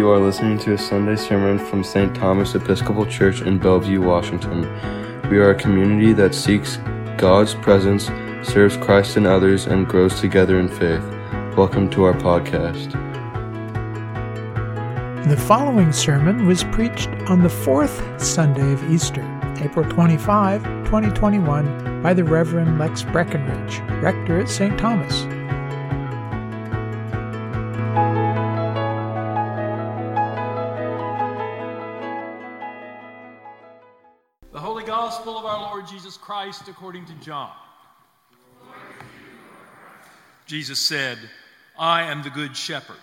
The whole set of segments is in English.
You are listening to a Sunday sermon from St. Thomas Episcopal Church in Bellevue, Washington. We are a community that seeks God's presence, serves Christ and others, and grows together in faith. Welcome to our podcast. The following sermon was preached on the fourth Sunday of Easter, April 25, 2021, by the Reverend Lex Breckenridge, rector at St. Thomas. Christ according to John. Jesus said, I am the good shepherd.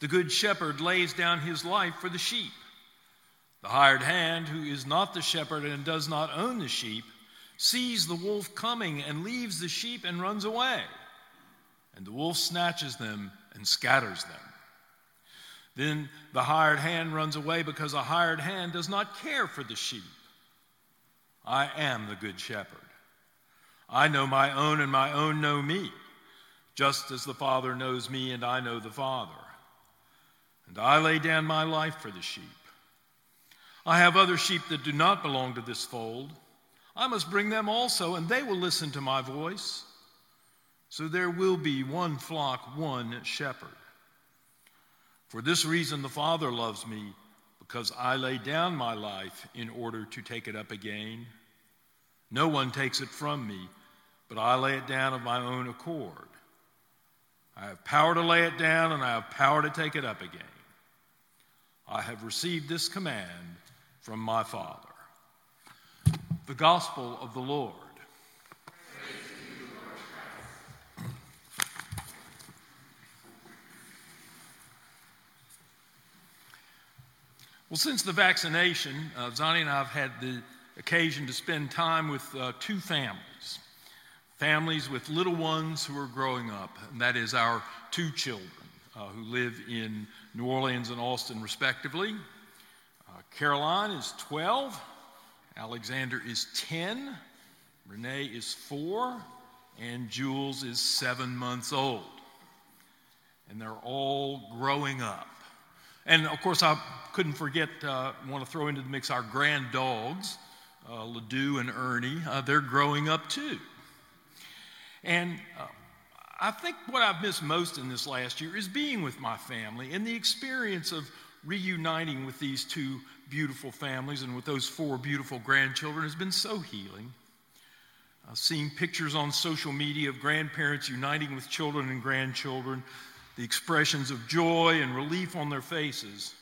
The good shepherd lays down his life for the sheep. The hired hand, who is not the shepherd and does not own the sheep, sees the wolf coming and leaves the sheep and runs away. And the wolf snatches them and scatters them. Then the hired hand runs away because a hired hand does not care for the sheep. I am the good shepherd. I know my own, and my own know me, just as the Father knows me, and I know the Father. And I lay down my life for the sheep. I have other sheep that do not belong to this fold. I must bring them also, and they will listen to my voice. So there will be one flock, one shepherd. For this reason, the Father loves me because I lay down my life in order to take it up again. No one takes it from me, but I lay it down of my own accord. I have power to lay it down, and I have power to take it up again. I have received this command from my Father. The Gospel of the Lord. Well, since the vaccination, uh, Zani and I have had the occasion to spend time with uh, two families. Families with little ones who are growing up, and that is our two children uh, who live in New Orleans and Austin, respectively. Uh, Caroline is 12, Alexander is 10, Renee is 4, and Jules is 7 months old. And they're all growing up. And of course, I couldn't forget, uh, want to throw into the mix our grand dogs, uh, Ledoux and Ernie. Uh, they're growing up too. And uh, I think what I've missed most in this last year is being with my family and the experience of reuniting with these two beautiful families and with those four beautiful grandchildren has been so healing. Uh, seeing pictures on social media of grandparents uniting with children and grandchildren the expressions of joy and relief on their faces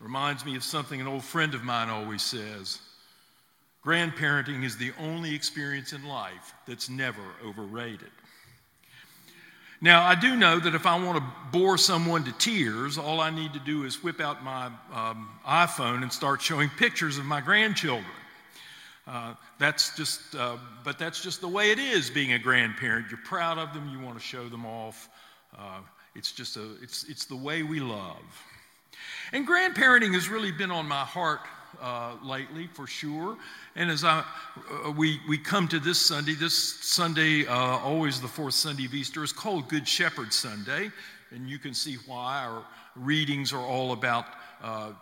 reminds me of something an old friend of mine always says grandparenting is the only experience in life that's never overrated. Now, I do know that if I want to bore someone to tears, all I need to do is whip out my um, iPhone and start showing pictures of my grandchildren. Uh, that's just, uh, but that's just the way it is being a grandparent. You're proud of them, you want to show them off. Uh, it's just a, it's, it's the way we love. And grandparenting has really been on my heart uh, lately, for sure. And as I, uh, we, we come to this Sunday, this Sunday, uh, always the fourth Sunday of Easter, is called Good Shepherd Sunday. And you can see why our readings are all about uh,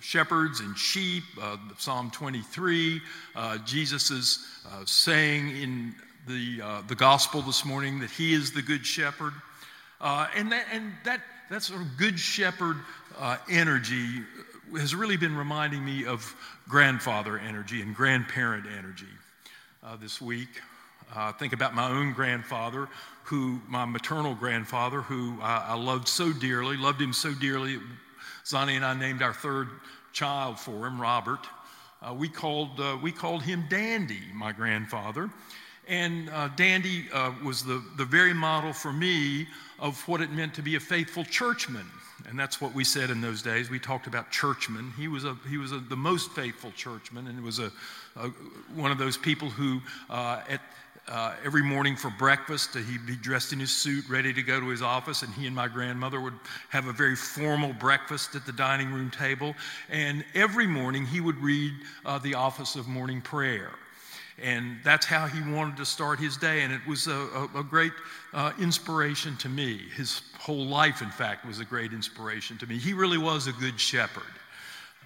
shepherds and sheep. Uh, Psalm 23, uh, Jesus uh, saying in the, the gospel this morning that he is the good shepherd. And that, and that, that sort of good shepherd energy has really been reminding me of grandfather energy and grandparent energy uh, this week. Uh, think about my own grandfather, who, my maternal grandfather, who I, I loved so dearly, loved him so dearly. Zani and I named our third child for him, Robert. Uh, we, called, uh, we called him Dandy, my grandfather. And uh, Dandy uh, was the, the very model for me of what it meant to be a faithful churchman. And that's what we said in those days. We talked about churchmen. He was, a, he was a, the most faithful churchman and was a, a one of those people who, uh, at, uh, every morning for breakfast, uh, he'd be dressed in his suit, ready to go to his office, and he and my grandmother would have a very formal breakfast at the dining room table. And every morning he would read uh, the office of morning prayer. And that's how he wanted to start his day. And it was a, a, a great uh, inspiration to me. His whole life, in fact, was a great inspiration to me. He really was a good shepherd.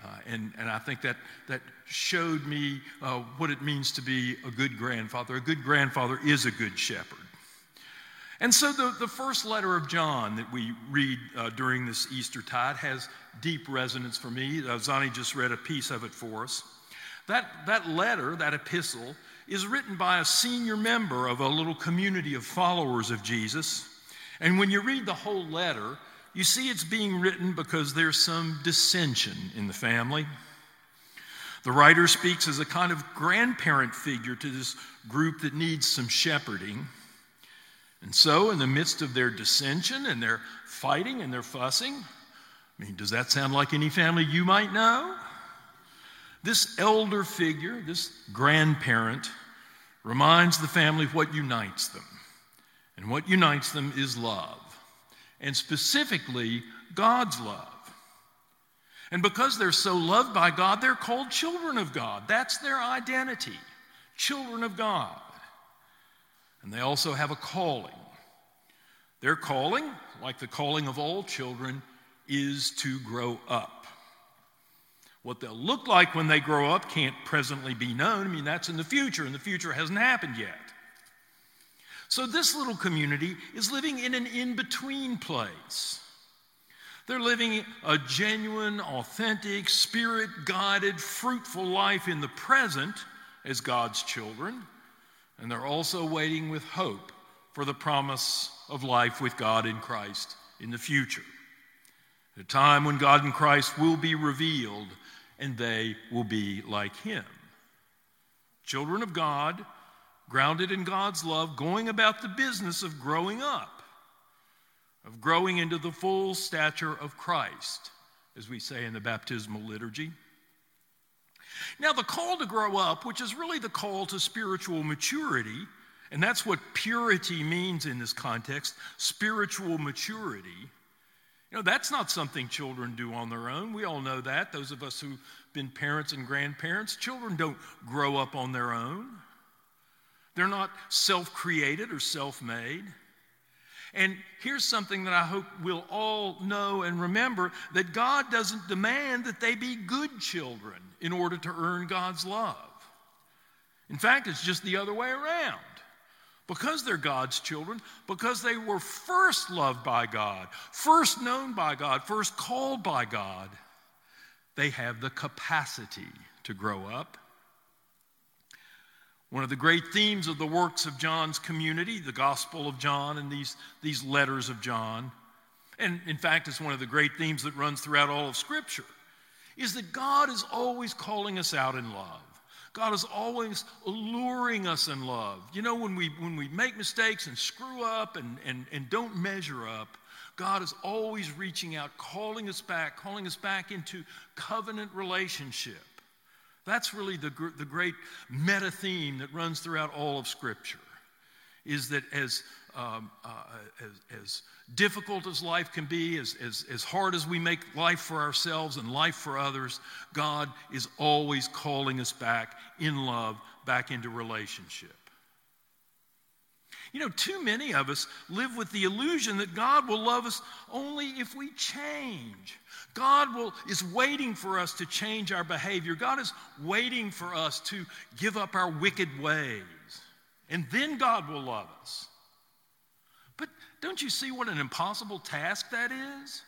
Uh, and, and I think that, that showed me uh, what it means to be a good grandfather. A good grandfather is a good shepherd. And so the, the first letter of John that we read uh, during this Easter tide has deep resonance for me. Uh, Zani just read a piece of it for us. That, that letter, that epistle, is written by a senior member of a little community of followers of Jesus. And when you read the whole letter, you see it's being written because there's some dissension in the family. The writer speaks as a kind of grandparent figure to this group that needs some shepherding. And so, in the midst of their dissension and their fighting and their fussing, I mean, does that sound like any family you might know? This elder figure, this grandparent, reminds the family what unites them. And what unites them is love, and specifically, God's love. And because they're so loved by God, they're called children of God. That's their identity children of God. And they also have a calling. Their calling, like the calling of all children, is to grow up. What they'll look like when they grow up can't presently be known. I mean, that's in the future, and the future hasn't happened yet. So, this little community is living in an in between place. They're living a genuine, authentic, spirit guided, fruitful life in the present as God's children and they're also waiting with hope for the promise of life with God in Christ in the future. A time when God in Christ will be revealed and they will be like Him. Children of God, grounded in God's love, going about the business of growing up, of growing into the full stature of Christ, as we say in the baptismal liturgy. Now, the call to grow up, which is really the call to spiritual maturity, and that's what purity means in this context spiritual maturity. You know, that's not something children do on their own. We all know that. Those of us who've been parents and grandparents, children don't grow up on their own. They're not self created or self made. And here's something that I hope we'll all know and remember that God doesn't demand that they be good children in order to earn God's love. In fact, it's just the other way around. Because they're God's children, because they were first loved by God, first known by God, first called by God, they have the capacity to grow up one of the great themes of the works of John's community, the Gospel of John and these, these letters of John, and in fact, it's one of the great themes that runs throughout all of Scripture, is that God is always calling us out in love. God is always alluring us in love. You know, when we, when we make mistakes and screw up and, and, and don't measure up, God is always reaching out, calling us back, calling us back into covenant relationship. That's really the, the great meta theme that runs throughout all of Scripture is that as, um, uh, as, as, difficult as life can be, as, as, as hard as we make life for ourselves and life for others, God is always calling us back in love, back into relationship. You know, too many of us live with the illusion that God will love us only if we change. God will, is waiting for us to change our behavior. God is waiting for us to give up our wicked ways. And then God will love us. Don't you see what an impossible task that is?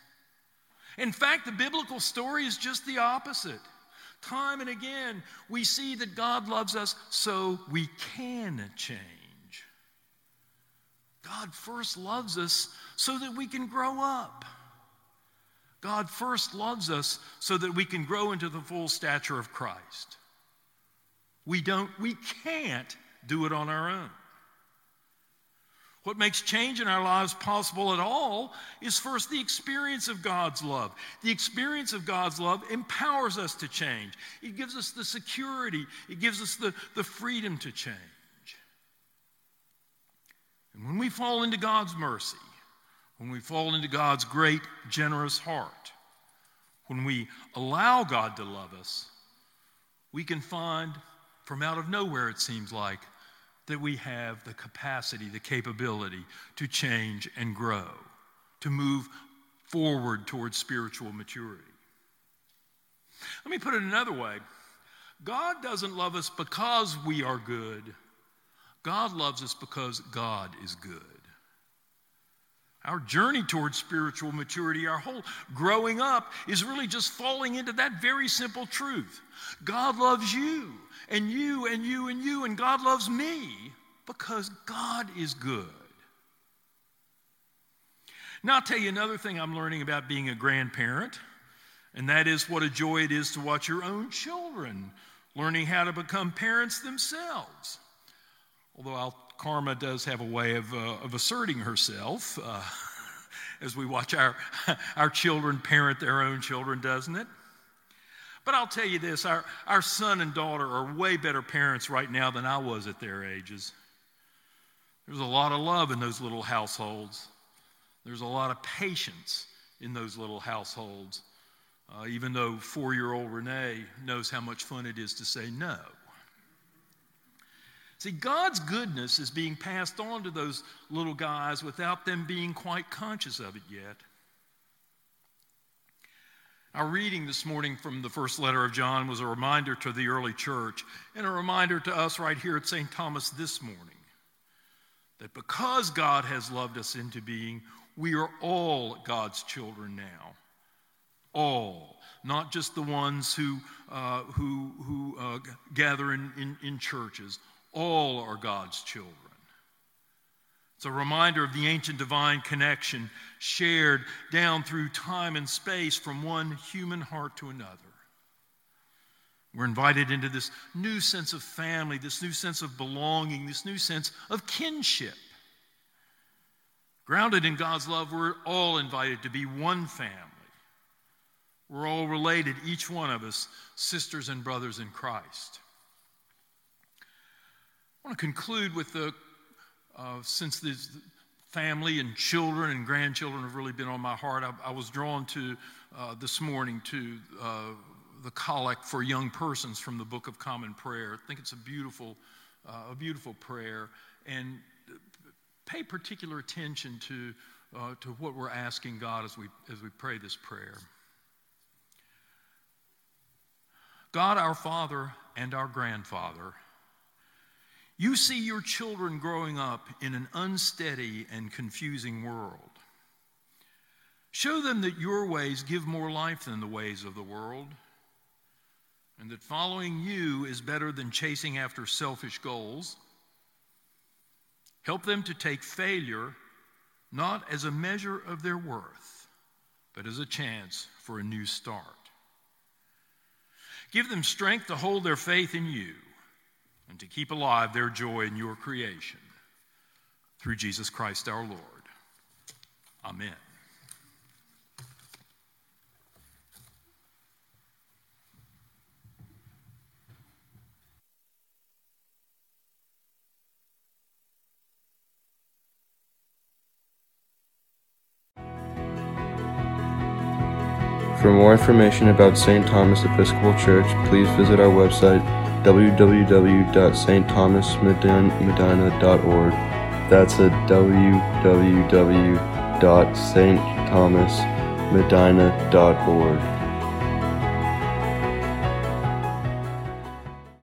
In fact, the biblical story is just the opposite. Time and again, we see that God loves us so we can change. God first loves us so that we can grow up. God first loves us so that we can grow into the full stature of Christ. We don't, we can't do it on our own. What makes change in our lives possible at all is first the experience of God's love. The experience of God's love empowers us to change, it gives us the security, it gives us the, the freedom to change. And when we fall into God's mercy, when we fall into God's great, generous heart, when we allow God to love us, we can find from out of nowhere, it seems like, that we have the capacity, the capability to change and grow, to move forward towards spiritual maturity. Let me put it another way God doesn't love us because we are good, God loves us because God is good. Our journey towards spiritual maturity, our whole growing up, is really just falling into that very simple truth. God loves you, and you, and you, and you, and God loves me because God is good. Now, I'll tell you another thing I'm learning about being a grandparent, and that is what a joy it is to watch your own children learning how to become parents themselves. Although I'll Karma does have a way of, uh, of asserting herself uh, as we watch our, our children parent their own children, doesn't it? But I'll tell you this our, our son and daughter are way better parents right now than I was at their ages. There's a lot of love in those little households, there's a lot of patience in those little households, uh, even though four year old Renee knows how much fun it is to say no. See, God's goodness is being passed on to those little guys without them being quite conscious of it yet. Our reading this morning from the first letter of John was a reminder to the early church and a reminder to us right here at St. Thomas this morning that because God has loved us into being, we are all God's children now. All, not just the ones who, uh, who, who uh, gather in, in, in churches. All are God's children. It's a reminder of the ancient divine connection shared down through time and space from one human heart to another. We're invited into this new sense of family, this new sense of belonging, this new sense of kinship. Grounded in God's love, we're all invited to be one family. We're all related, each one of us, sisters and brothers in Christ. Want to conclude with the, uh, since this family and children and grandchildren have really been on my heart, I, I was drawn to uh, this morning to uh, the collect for young persons from the Book of Common Prayer. I think it's a beautiful, uh, a beautiful prayer, and pay particular attention to, uh, to what we're asking God as we, as we pray this prayer. God, our Father and our grandfather, you see your children growing up in an unsteady and confusing world. Show them that your ways give more life than the ways of the world, and that following you is better than chasing after selfish goals. Help them to take failure not as a measure of their worth, but as a chance for a new start. Give them strength to hold their faith in you and to keep alive their joy in your creation. Through Jesus Christ our Lord. Amen. For more information about St. Thomas Episcopal Church, please visit our website www.stthomasmedina.org. That's at www.stthomasmedina.org.